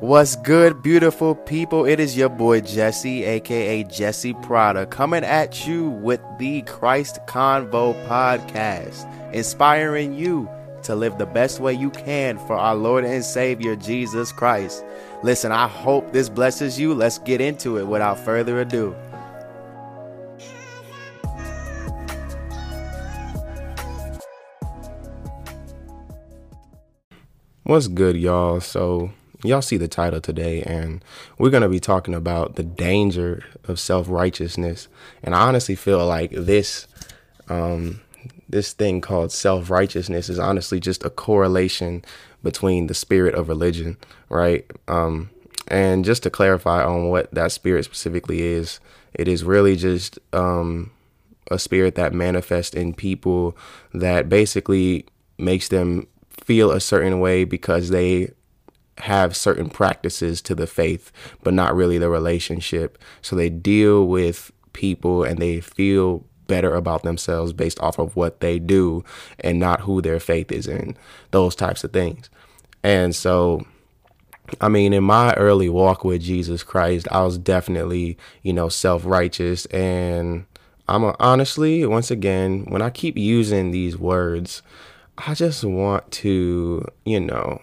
What's good, beautiful people? It is your boy Jesse, aka Jesse Prada, coming at you with the Christ Convo podcast, inspiring you to live the best way you can for our Lord and Savior Jesus Christ. Listen, I hope this blesses you. Let's get into it without further ado. What's good, y'all? So, y'all see the title today, and we're going to be talking about the danger of self righteousness. And I honestly feel like this, um, this thing called self righteousness is honestly just a correlation between the spirit of religion, right? Um, and just to clarify on what that spirit specifically is, it is really just um, a spirit that manifests in people that basically makes them feel a certain way because they have certain practices to the faith, but not really the relationship. So they deal with people and they feel better about themselves based off of what they do and not who their faith is in, those types of things. And so, I mean, in my early walk with Jesus Christ, I was definitely, you know, self righteous. And I'm a, honestly, once again, when I keep using these words, I just want to, you know,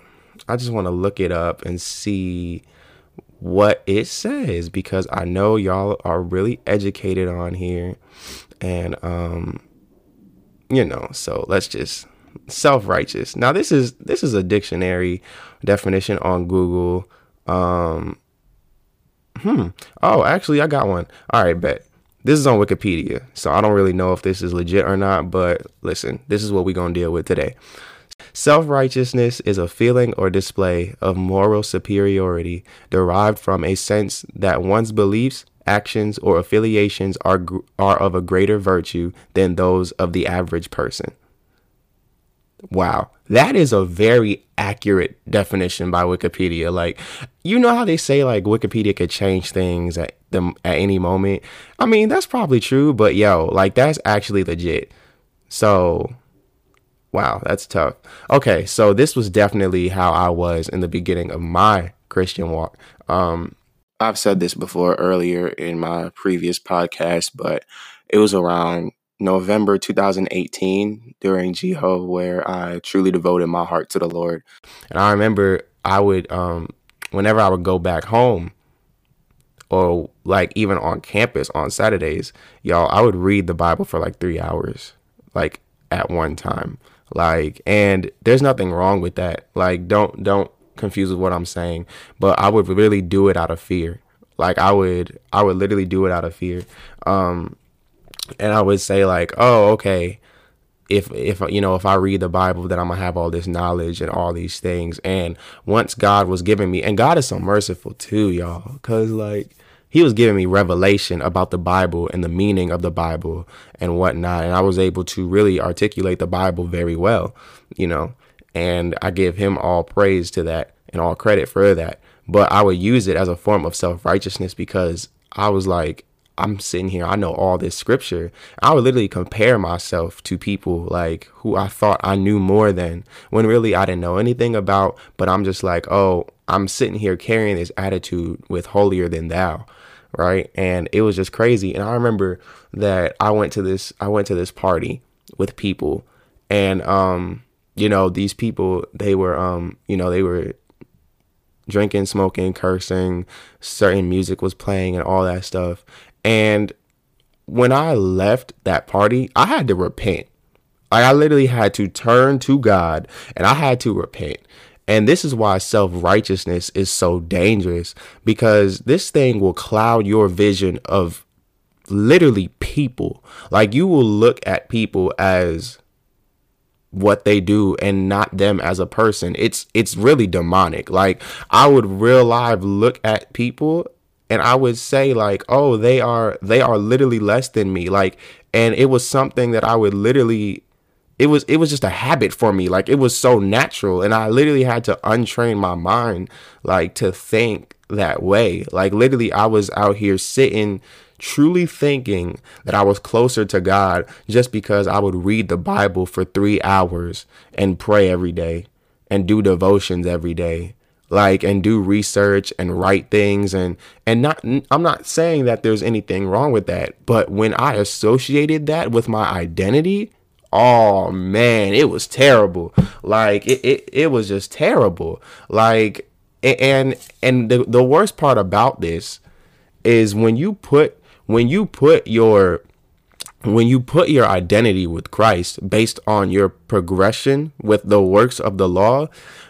I just want to look it up and see what it says because I know y'all are really educated on here and um you know, so let's just self-righteous. Now this is this is a dictionary definition on Google. Um hmm. Oh, actually I got one. All right, bet. This is on Wikipedia. So I don't really know if this is legit or not, but listen, this is what we're to deal with today. Self righteousness is a feeling or display of moral superiority derived from a sense that one's beliefs, actions, or affiliations are, are of a greater virtue than those of the average person. Wow, that is a very accurate definition by Wikipedia. Like, you know how they say like Wikipedia could change things at them at any moment. I mean, that's probably true, but yo, like that's actually legit. So, wow, that's tough. Okay, so this was definitely how I was in the beginning of my Christian walk. Um, I've said this before earlier in my previous podcast, but it was around November 2018 during Jeho where I truly devoted my heart to the Lord. And I remember I would, um, whenever I would go back home, or like even on campus on Saturdays, y'all, I would read the Bible for like three hours, like at one time. Like, and there's nothing wrong with that. Like, don't don't confuse with what I'm saying, but I would really do it out of fear. Like, I would I would literally do it out of fear. Um, and I would say like, oh, okay, if if you know if I read the Bible, that I'm gonna have all this knowledge and all these things. And once God was giving me, and God is so merciful too, y'all, cause like He was giving me revelation about the Bible and the meaning of the Bible and whatnot, and I was able to really articulate the Bible very well, you know. And I give Him all praise to that and all credit for that. But I would use it as a form of self righteousness because I was like, I'm sitting here, I know all this scripture. I would literally compare myself to people like who I thought I knew more than when really I didn't know anything about, but I'm just like, oh, I'm sitting here carrying this attitude with holier than thou. Right. And it was just crazy. And I remember that I went to this I went to this party with people and um, you know, these people they were um, you know, they were drinking, smoking, cursing, certain music was playing and all that stuff. And when I left that party, I had to repent. Like I literally had to turn to God and I had to repent. And this is why self righteousness is so dangerous because this thing will cloud your vision of literally people. Like you will look at people as what they do and not them as a person. It's it's really demonic. Like I would real life look at people and I would say like, "Oh, they are they are literally less than me." Like and it was something that I would literally it was it was just a habit for me. Like it was so natural and I literally had to untrain my mind like to think that way. Like literally I was out here sitting truly thinking that I was closer to God just because I would read the Bible for 3 hours and pray every day and do devotions every day like and do research and write things and and not I'm not saying that there's anything wrong with that, but when I associated that with my identity, oh man, it was terrible. Like it it, it was just terrible. Like and and the, the worst part about this is when you put when you put your when you put your identity with Christ based on your progression with the works of the law,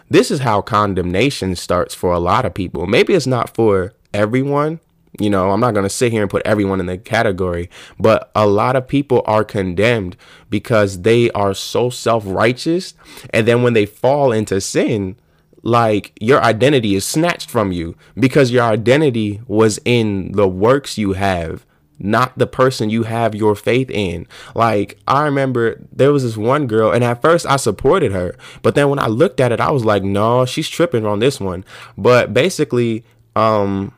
this is how condemnation starts for a lot of people. Maybe it's not for everyone. You know, I'm not going to sit here and put everyone in the category, but a lot of people are condemned because they are so self righteous. And then when they fall into sin, like your identity is snatched from you because your identity was in the works you have not the person you have your faith in. Like, I remember there was this one girl, and at first I supported her, but then when I looked at it, I was like, no, she's tripping on this one. But basically, um,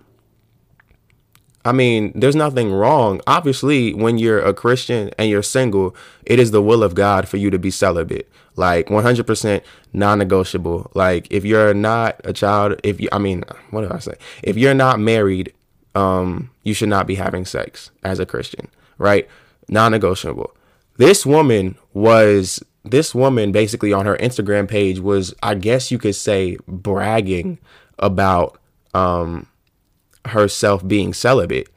I mean, there's nothing wrong. Obviously, when you're a Christian and you're single, it is the will of God for you to be celibate. Like 100% non negotiable. Like, if you're not a child, if you, I mean, what do I say? If you're not married um, you should not be having sex as a Christian, right? Non negotiable. This woman was, this woman basically on her Instagram page was, I guess you could say, bragging about um, herself being celibate.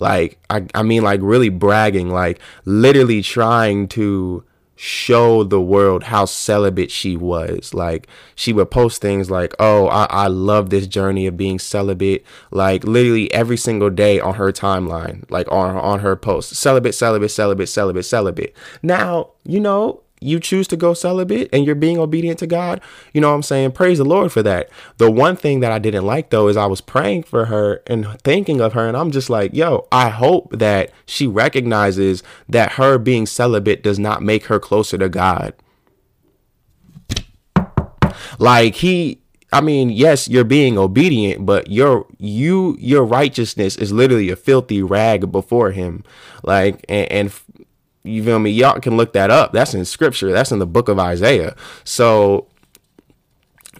Like, I, I mean, like really bragging, like literally trying to show the world how celibate she was. Like she would post things like, "Oh, I, I love this journey of being celibate." Like literally every single day on her timeline, like on on her post, celibate, celibate, celibate, celibate, celibate. Now you know you choose to go celibate and you're being obedient to God, you know what I'm saying? Praise the Lord for that. The one thing that I didn't like though is I was praying for her and thinking of her, and I'm just like, yo, I hope that she recognizes that her being celibate does not make her closer to God. Like he I mean, yes, you're being obedient, but your you your righteousness is literally a filthy rag before him. Like and, and you feel me? Y'all can look that up. That's in scripture. That's in the book of Isaiah. So,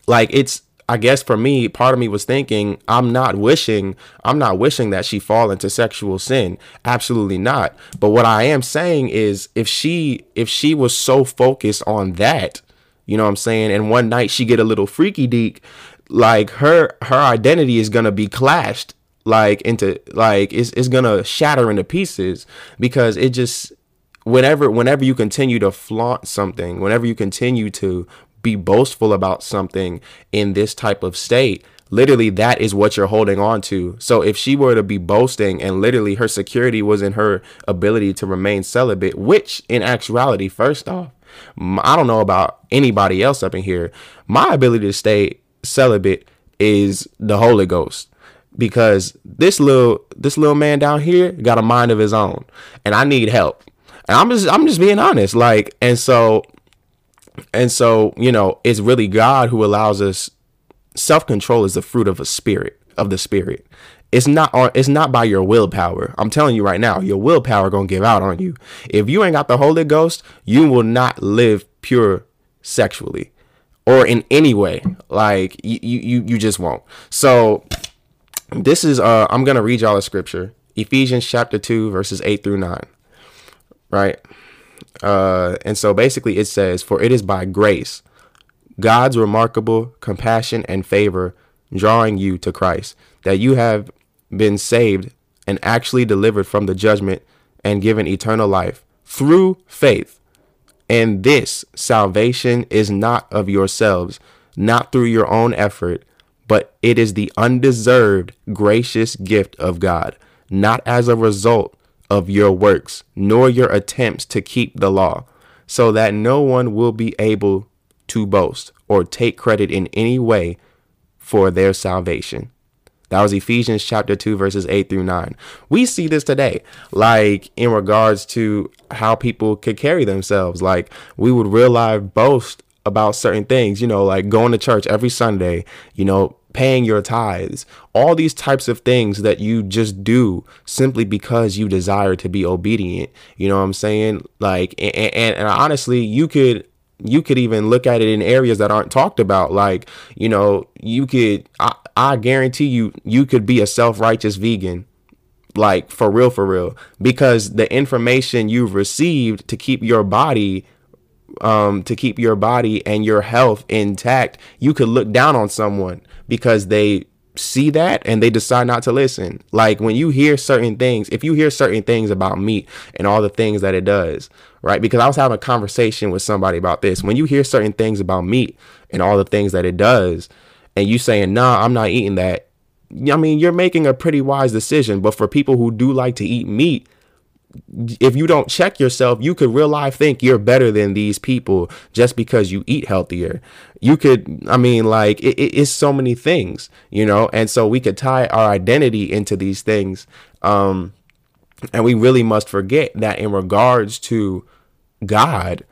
like, it's, I guess for me, part of me was thinking, I'm not wishing, I'm not wishing that she fall into sexual sin. Absolutely not. But what I am saying is if she, if she was so focused on that, you know what I'm saying? And one night she get a little freaky deek, like her, her identity is to be clashed like into like it's, it's gonna shatter into pieces because it just whenever whenever you continue to flaunt something, whenever you continue to be boastful about something in this type of state, literally that is what you're holding on to. So if she were to be boasting and literally her security was in her ability to remain celibate, which in actuality, first off, I don't know about anybody else up in here, my ability to stay celibate is the Holy Ghost because this little this little man down here got a mind of his own and I need help. And I'm just I'm just being honest. Like, and so and so, you know, it's really God who allows us self-control is the fruit of a spirit, of the spirit. It's not on it's not by your willpower. I'm telling you right now, your willpower gonna give out on you. If you ain't got the Holy Ghost, you will not live pure sexually or in any way. Like you you you just won't. So this is uh I'm gonna read y'all a scripture. Ephesians chapter 2, verses 8 through 9 right? Uh, and so basically it says, For it is by grace, God's remarkable compassion and favor drawing you to Christ, that you have been saved and actually delivered from the judgment and given eternal life through faith. And this salvation is not of yourselves, not through your own effort, but it is the undeserved, gracious gift of God, not as a result of your works, nor your attempts to keep the law, so that no one will be able to boast or take credit in any way for their salvation. That was Ephesians chapter 2, verses 8 through 9. We see this today, like in regards to how people could carry themselves. Like we would real life boast about certain things, you know, like going to church every Sunday, you know, paying your tithes, all these types of things that you just do simply because you desire to be obedient. You know what I'm saying? Like, and, and, and honestly, you could you could even look at it in areas that aren't talked about like you know you could i, I guarantee you you could be a self-righteous vegan like for real for real because the information you've received to keep your body um to keep your body and your health intact you could look down on someone because they see that and they decide not to listen. Like when you hear certain things, if you hear certain things about meat and all the things that it does, right? Because I was having a conversation with somebody about this. When you hear certain things about meat and all the things that it does, and you saying, nah, I'm not eating that, I mean, you're making a pretty wise decision. But for people who do like to eat meat, if you don't check yourself, you could real life think you're better than these people just because you eat healthier. You could, I mean, like it, it's so many things, you know, and so we could tie our identity into these things. Um, and we really must forget that in regards to God,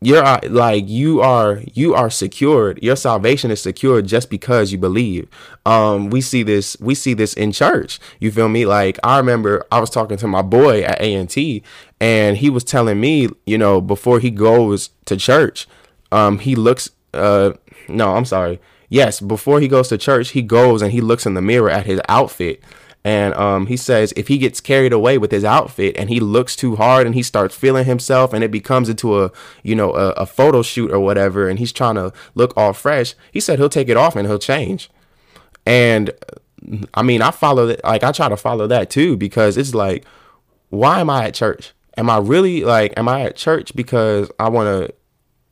you're uh, like you are you are secured. Your salvation is secured just because you believe. Um we see this we see this in church. You feel me? Like i remember i was talking to my boy at A&T and he was telling me you know before he goes to church um he looks uh no i'm sorry. Yes before he goes to church he goes and he looks in the mirror at his outfit and um, he says if he gets carried away with his outfit and he looks too hard and he starts feeling himself and it becomes into a you know a, a photo shoot or whatever and he's trying to look all fresh, he said he'll take it off and he'll change. And I mean, I follow that. Like I try to follow that too because it's like, why am I at church? Am I really like? Am I at church because I want to,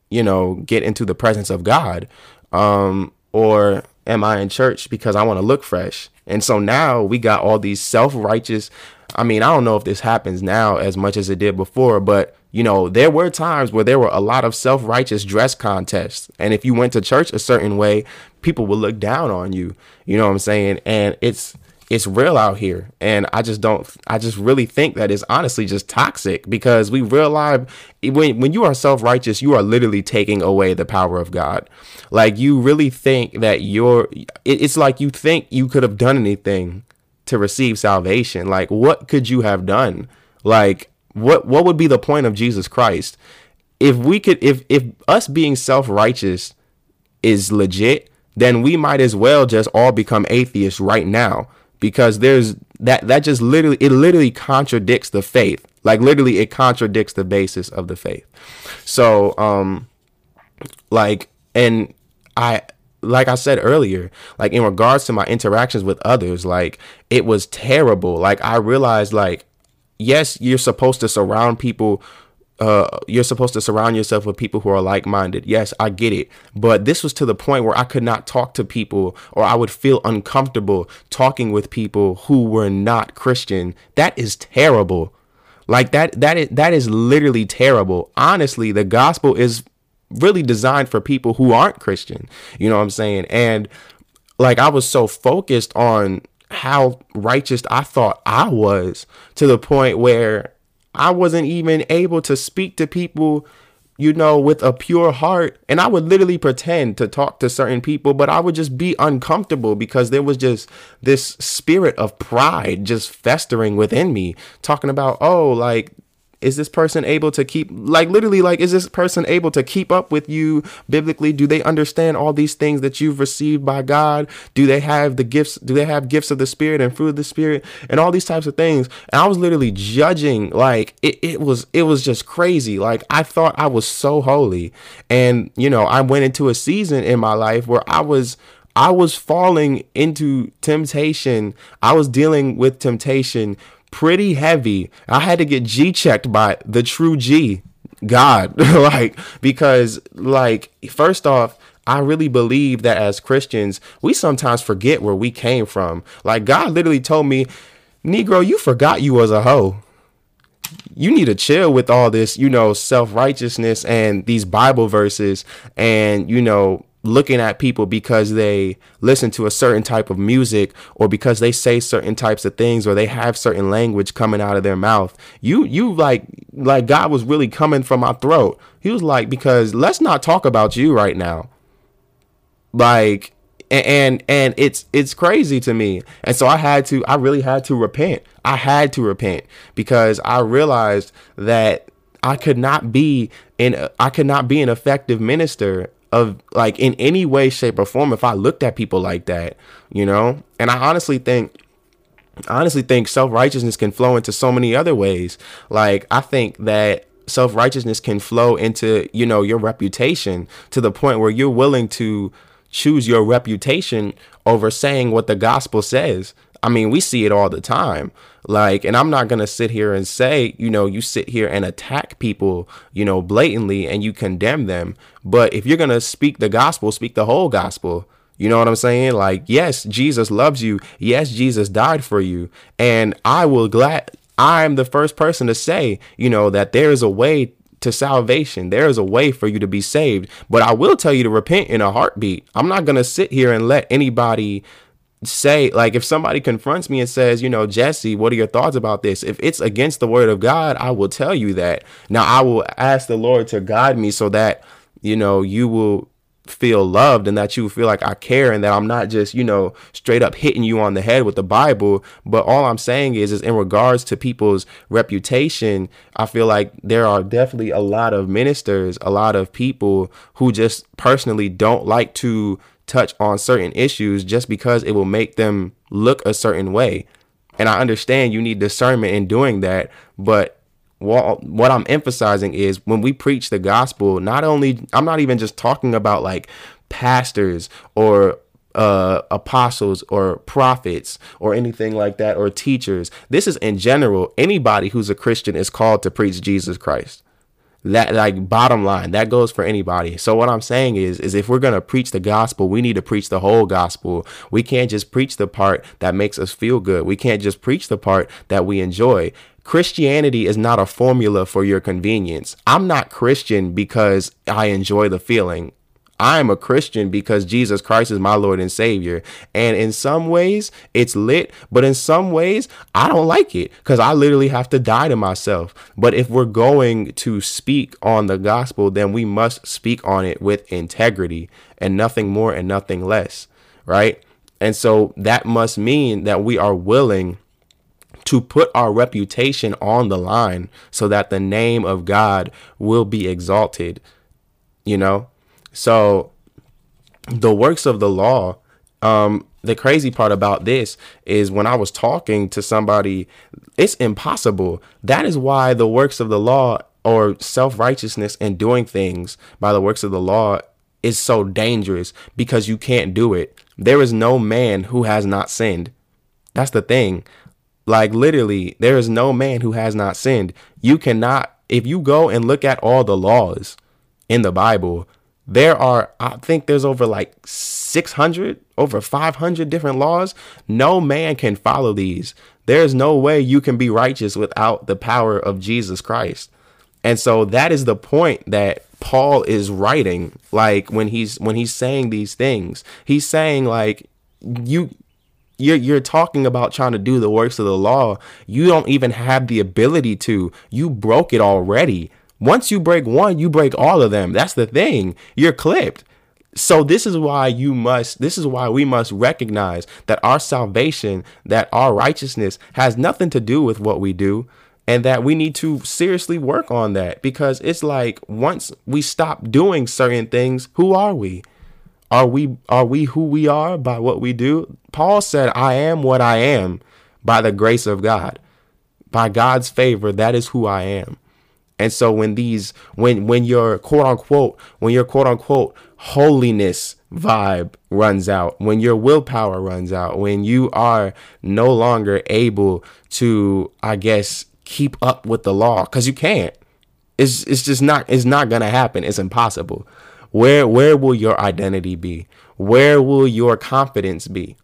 you know, get into the presence of God, um, or am I in church because I want to look fresh? And so now we got all these self righteous. I mean, I don't know if this happens now as much as it did before, but you know, there were times where there were a lot of self righteous dress contests. And if you went to church a certain way, people would look down on you. You know what I'm saying? And it's, it's real out here. And i just don't i just really think that it's honestly just toxic because we realize when, when you are self-righteous you are literally taking away the power of god. Like you really think that you're it's like you think you could have done anything to receive salvation. Like what could you have done? Like what what would be the point of jesus christ? If we could if if us being self-righteous is legit then we might as well just all become atheists right now because there's that that just literally it literally contradicts the faith. Like literally it contradicts the basis of the faith. So um like and i like i said earlier like in regards to my interactions with others like it was terrible. Like i realized like yes you're supposed to surround people uh, you're supposed to surround yourself with people who are like-minded. Yes, I get it. But this was to the point where I could not talk to people or I would feel uncomfortable talking with people who were not Christian. That is terrible. Like that that is that is literally terrible. Honestly, the gospel is really designed for people who aren't Christian. You know what I'm saying? And like I was so focused on how righteous I thought I was to the point where I wasn't even able to speak to people, you know, with a pure heart. And I would literally pretend to talk to certain people, but I would just be uncomfortable because there was just this spirit of pride just festering within me, talking about, oh, like is this person able to keep like literally like is this person able to keep up with you biblically? Do they understand all these things that you've received by god? Do they have the gifts do they have gifts of the spirit and fruit of the spirit and all these types of things? And i was literally judging like it, it was it was just crazy. Like i thought i was so holy. And you know i went into a season in my life where i was I was falling into temptation. I was dealing with temptation pretty heavy. I had to get G checked by the true G, God. like, because, like, first off, I really believe that as Christians, we sometimes forget where we came from. Like, God literally told me, Negro, you forgot you was a hoe. You need to chill with all this, you know, self righteousness and these Bible verses and, you know, looking at people because they listen to a certain type of music or because they say certain types of things or they have certain language coming out of their mouth. You you like like god was really coming from my throat. He was like because let's not talk about you right now. Like and and it's it's crazy to me. And so i had to i really had to repent. I had to repent because i realized that I could not be and I could not be an effective minister of like in any way, shape, or form if I looked at people like that, you know? And I honestly think I honestly think self righteousness can flow into so many other ways. Like I think that self righteousness can flow into, you know, your reputation to the point where you're willing to choose your reputation over saying what the gospel says. I mean, we see it all the time. Like, and I'm not going to sit here and say, you know, you sit here and attack people, you know, blatantly and you condemn them. But if you're going to speak the gospel, speak the whole gospel. You know what I'm saying? Like, yes, Jesus loves you. Yes, Jesus died for you. And I will glad I'm the first person to say, you know, that there is a way to salvation. There is a way for you to be saved. But I will tell you to repent in a heartbeat. I'm not going to sit here and let anybody say like if somebody confronts me and says you know jesse what are your thoughts about this if it's against the word of god i will tell you that now i will ask the lord to guide me so that you know you will feel loved and that you feel like I care and that I'm not just, you know, straight up hitting you on the head with the Bible. But all I'm saying is, is in regards to people's reputation, I feel like there are definitely a lot of ministers, a lot of people who just personally don't like to touch on certain issues just because it will make them look a certain way. And I understand you need discernment in doing that, but what I'm emphasizing is when we preach the gospel, not only I'm not even just talking about like pastors or uh, apostles or prophets or anything like that or teachers. This is in general. Anybody who's a Christian is called to preach Jesus Christ. That like bottom line, that goes for anybody. So what I'm saying is, is if we're gonna preach the gospel, we need to preach the whole gospel. We can't just preach the part that makes us feel good. We can't just preach the part that we enjoy. Christianity is not a formula for your convenience. I'm not Christian because I enjoy the feeling. I am a Christian because Jesus Christ is my Lord and Savior. And in some ways, it's lit, but in some ways, I don't like it because I literally have to die to myself. But if we're going to speak on the gospel, then we must speak on it with integrity and nothing more and nothing less, right? And so that must mean that we are willing to put our reputation on the line so that the name of God will be exalted, you know? So the works of the law, um, the crazy part about this is when I was talking to somebody, it's impossible. That is why the works of the law or self righteousness and doing things by the works of the law is so dangerous because you can't do it. There is no man who has not sinned. That's the thing. Like literally, there is no man who has not sinned. You cannot, if you go and look at all the laws in the Bible, there are, I think there's over like 600, over 500 different laws. No man can follow these. There's no way you can be righteous without the power of Jesus Christ. And so that is the point that Paul is writing like when he's when he's saying these things. He's saying like you you're you're talking about trying to do the works of the law. You don't even have the ability to. You broke it already. Once you break one, you break all of them. That's the thing. You're clipped. So this is why you must this is why we must recognize that our salvation, that our righteousness has nothing to do with what we do and that we need to seriously work on that because it's like once we stop doing certain things, who are we? Are we are we who we are by what we do? Paul said, "I am what I am by the grace of God." By God's favor, that is who I am. And so when these when when your quote unquote when your quote unquote holiness vibe runs out, when your willpower runs out, when you are no longer able to I guess keep up with the law cuz you can't. It's it's just not it's not going to happen. It's impossible. Where where will your identity be? Where will your confidence be?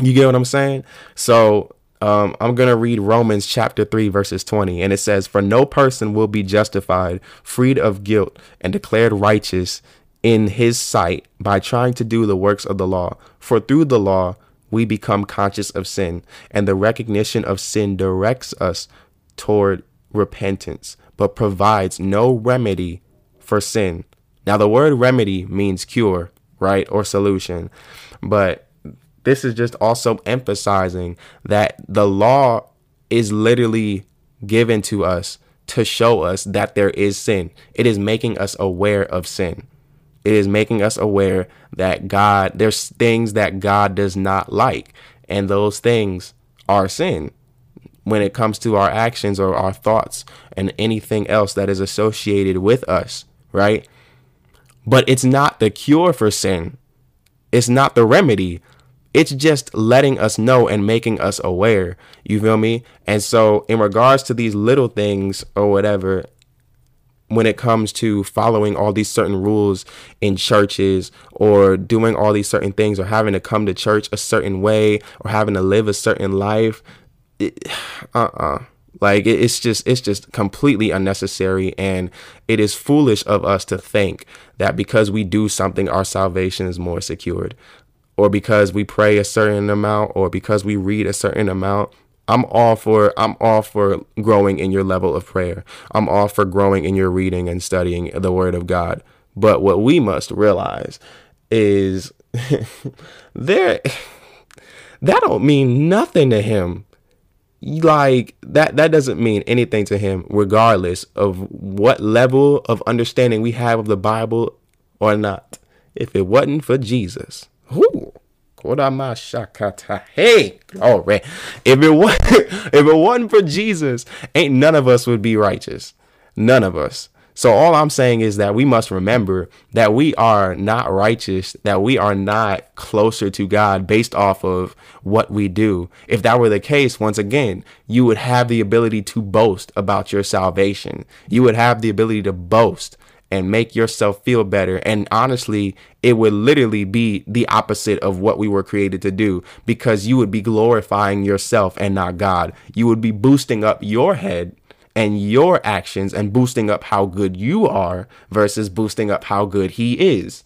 You get what I'm saying? So um, I'm going to read Romans chapter 3, verses 20. And it says, For no person will be justified, freed of guilt, and declared righteous in his sight by trying to do the works of the law. For through the law, we become conscious of sin, and the recognition of sin directs us toward repentance, but provides no remedy for sin. Now, the word remedy means cure, right, or solution. But this is just also emphasizing that the law is literally given to us to show us that there is sin. It is making us aware of sin. It is making us aware that God, there's things that God does not like, and those things are sin when it comes to our actions or our thoughts and anything else that is associated with us, right? But it's not the cure for sin. It's not the remedy. It's just letting us know and making us aware. You feel me? And so, in regards to these little things or whatever, when it comes to following all these certain rules in churches or doing all these certain things or having to come to church a certain way or having to live a certain life, it, uh-uh like it's just it's just completely unnecessary and it is foolish of us to think that because we do something our salvation is more secured or because we pray a certain amount or because we read a certain amount I'm all for I'm all for growing in your level of prayer. I'm all for growing in your reading and studying the word of God. But what we must realize is there that don't mean nothing to him like that that doesn't mean anything to him regardless of what level of understanding we have of the bible or not if it wasn't for jesus whoo Hey, glory. If it was if it wasn't for Jesus, ain't none of us would be righteous. None of us. So all I'm saying is that we must remember that we are not righteous, that we are not closer to God based off of what we do. If that were the case, once again, you would have the ability to boast about your salvation. You would have the ability to boast and make yourself feel better. And honestly, it would literally be the opposite of what we were created to do because you would be glorifying yourself and not God. You would be boosting up your head and your actions and boosting up how good you are versus boosting up how good he is.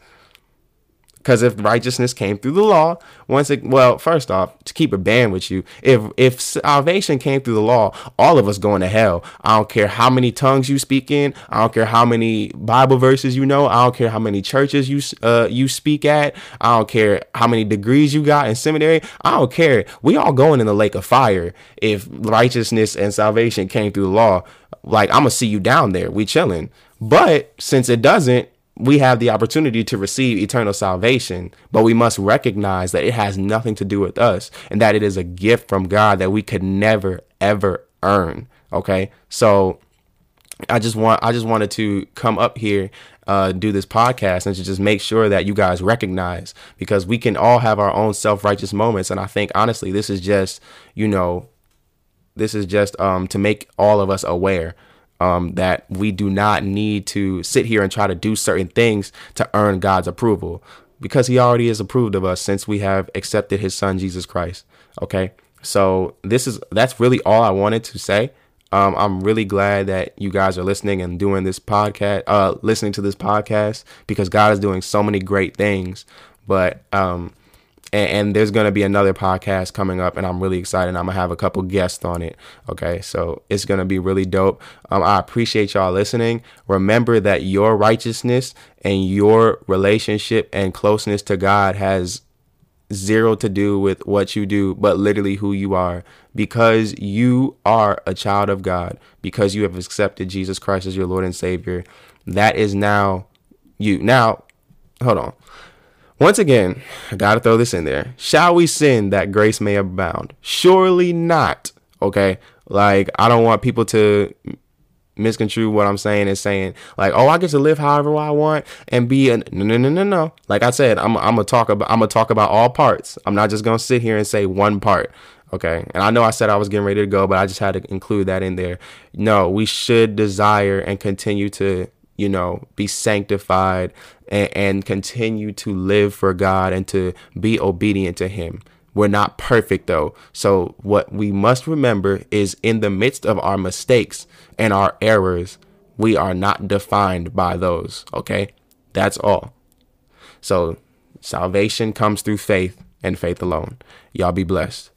Because if righteousness came through the law, once it well, first off, to keep it banned with you, if if salvation came through the law, all of us going to hell. I don't care how many tongues you speak in. I don't care how many Bible verses you know. I don't care how many churches you uh you speak at. I don't care how many degrees you got in seminary. I don't care. We all going in the lake of fire if righteousness and salvation came through the law. Like I'm gonna see you down there. We chilling. But since it doesn't, we have the opportunity to receive eternal salvation, but we must recognize that it has nothing to do with us and that it is a gift from God that we could never ever earn. Okay? So I just want I just wanted to come up here uh, do this podcast and to just make sure that you guys recognize because we can all have our own self-righteous moments and I think honestly this is just, you know, this is just um, to make all of us aware um, that we do not need to sit here and try to do certain things to earn God's approval because He already is approved of us since we have accepted His Son Jesus Christ. Okay, so this is that's really all I wanted to say. Um, I'm really glad that you guys are listening and doing this podcast, uh, listening to this podcast because God is doing so many great things. But um, and, and there's gonna be another podcast coming up, and I'm really excited. I'm gonna have a couple guests on it. Okay, so it's gonna be really dope. Um, I appreciate y'all listening. Remember that your righteousness and your relationship and closeness to God has zero to do with what you do, but literally who you are. Because you are a child of God, because you have accepted Jesus Christ as your Lord and Savior, that is now you. Now, hold on. Once again, I gotta throw this in there. Shall we sin that grace may abound? Surely not. Okay. Like, I don't want people to misconstrue what I'm saying and saying like, oh, I get to live however I want and be a no, no, no, no, no. Like I said, I'm, I'm gonna talk about, I'm gonna talk about all parts. I'm not just gonna sit here and say one part. Okay. And I know I said I was getting ready to go, but I just had to include that in there. No, we should desire and continue to you know, be sanctified and, and continue to live for God and to be obedient to Him. We're not perfect though. So, what we must remember is in the midst of our mistakes and our errors, we are not defined by those. Okay? That's all. So, salvation comes through faith and faith alone. Y'all be blessed.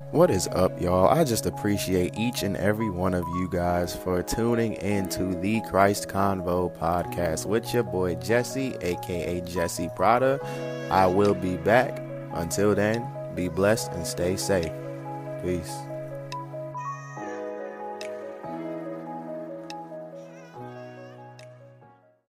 What is up, y'all? I just appreciate each and every one of you guys for tuning into the Christ Convo podcast with your boy Jesse, aka Jesse Prada. I will be back. Until then, be blessed and stay safe. Peace.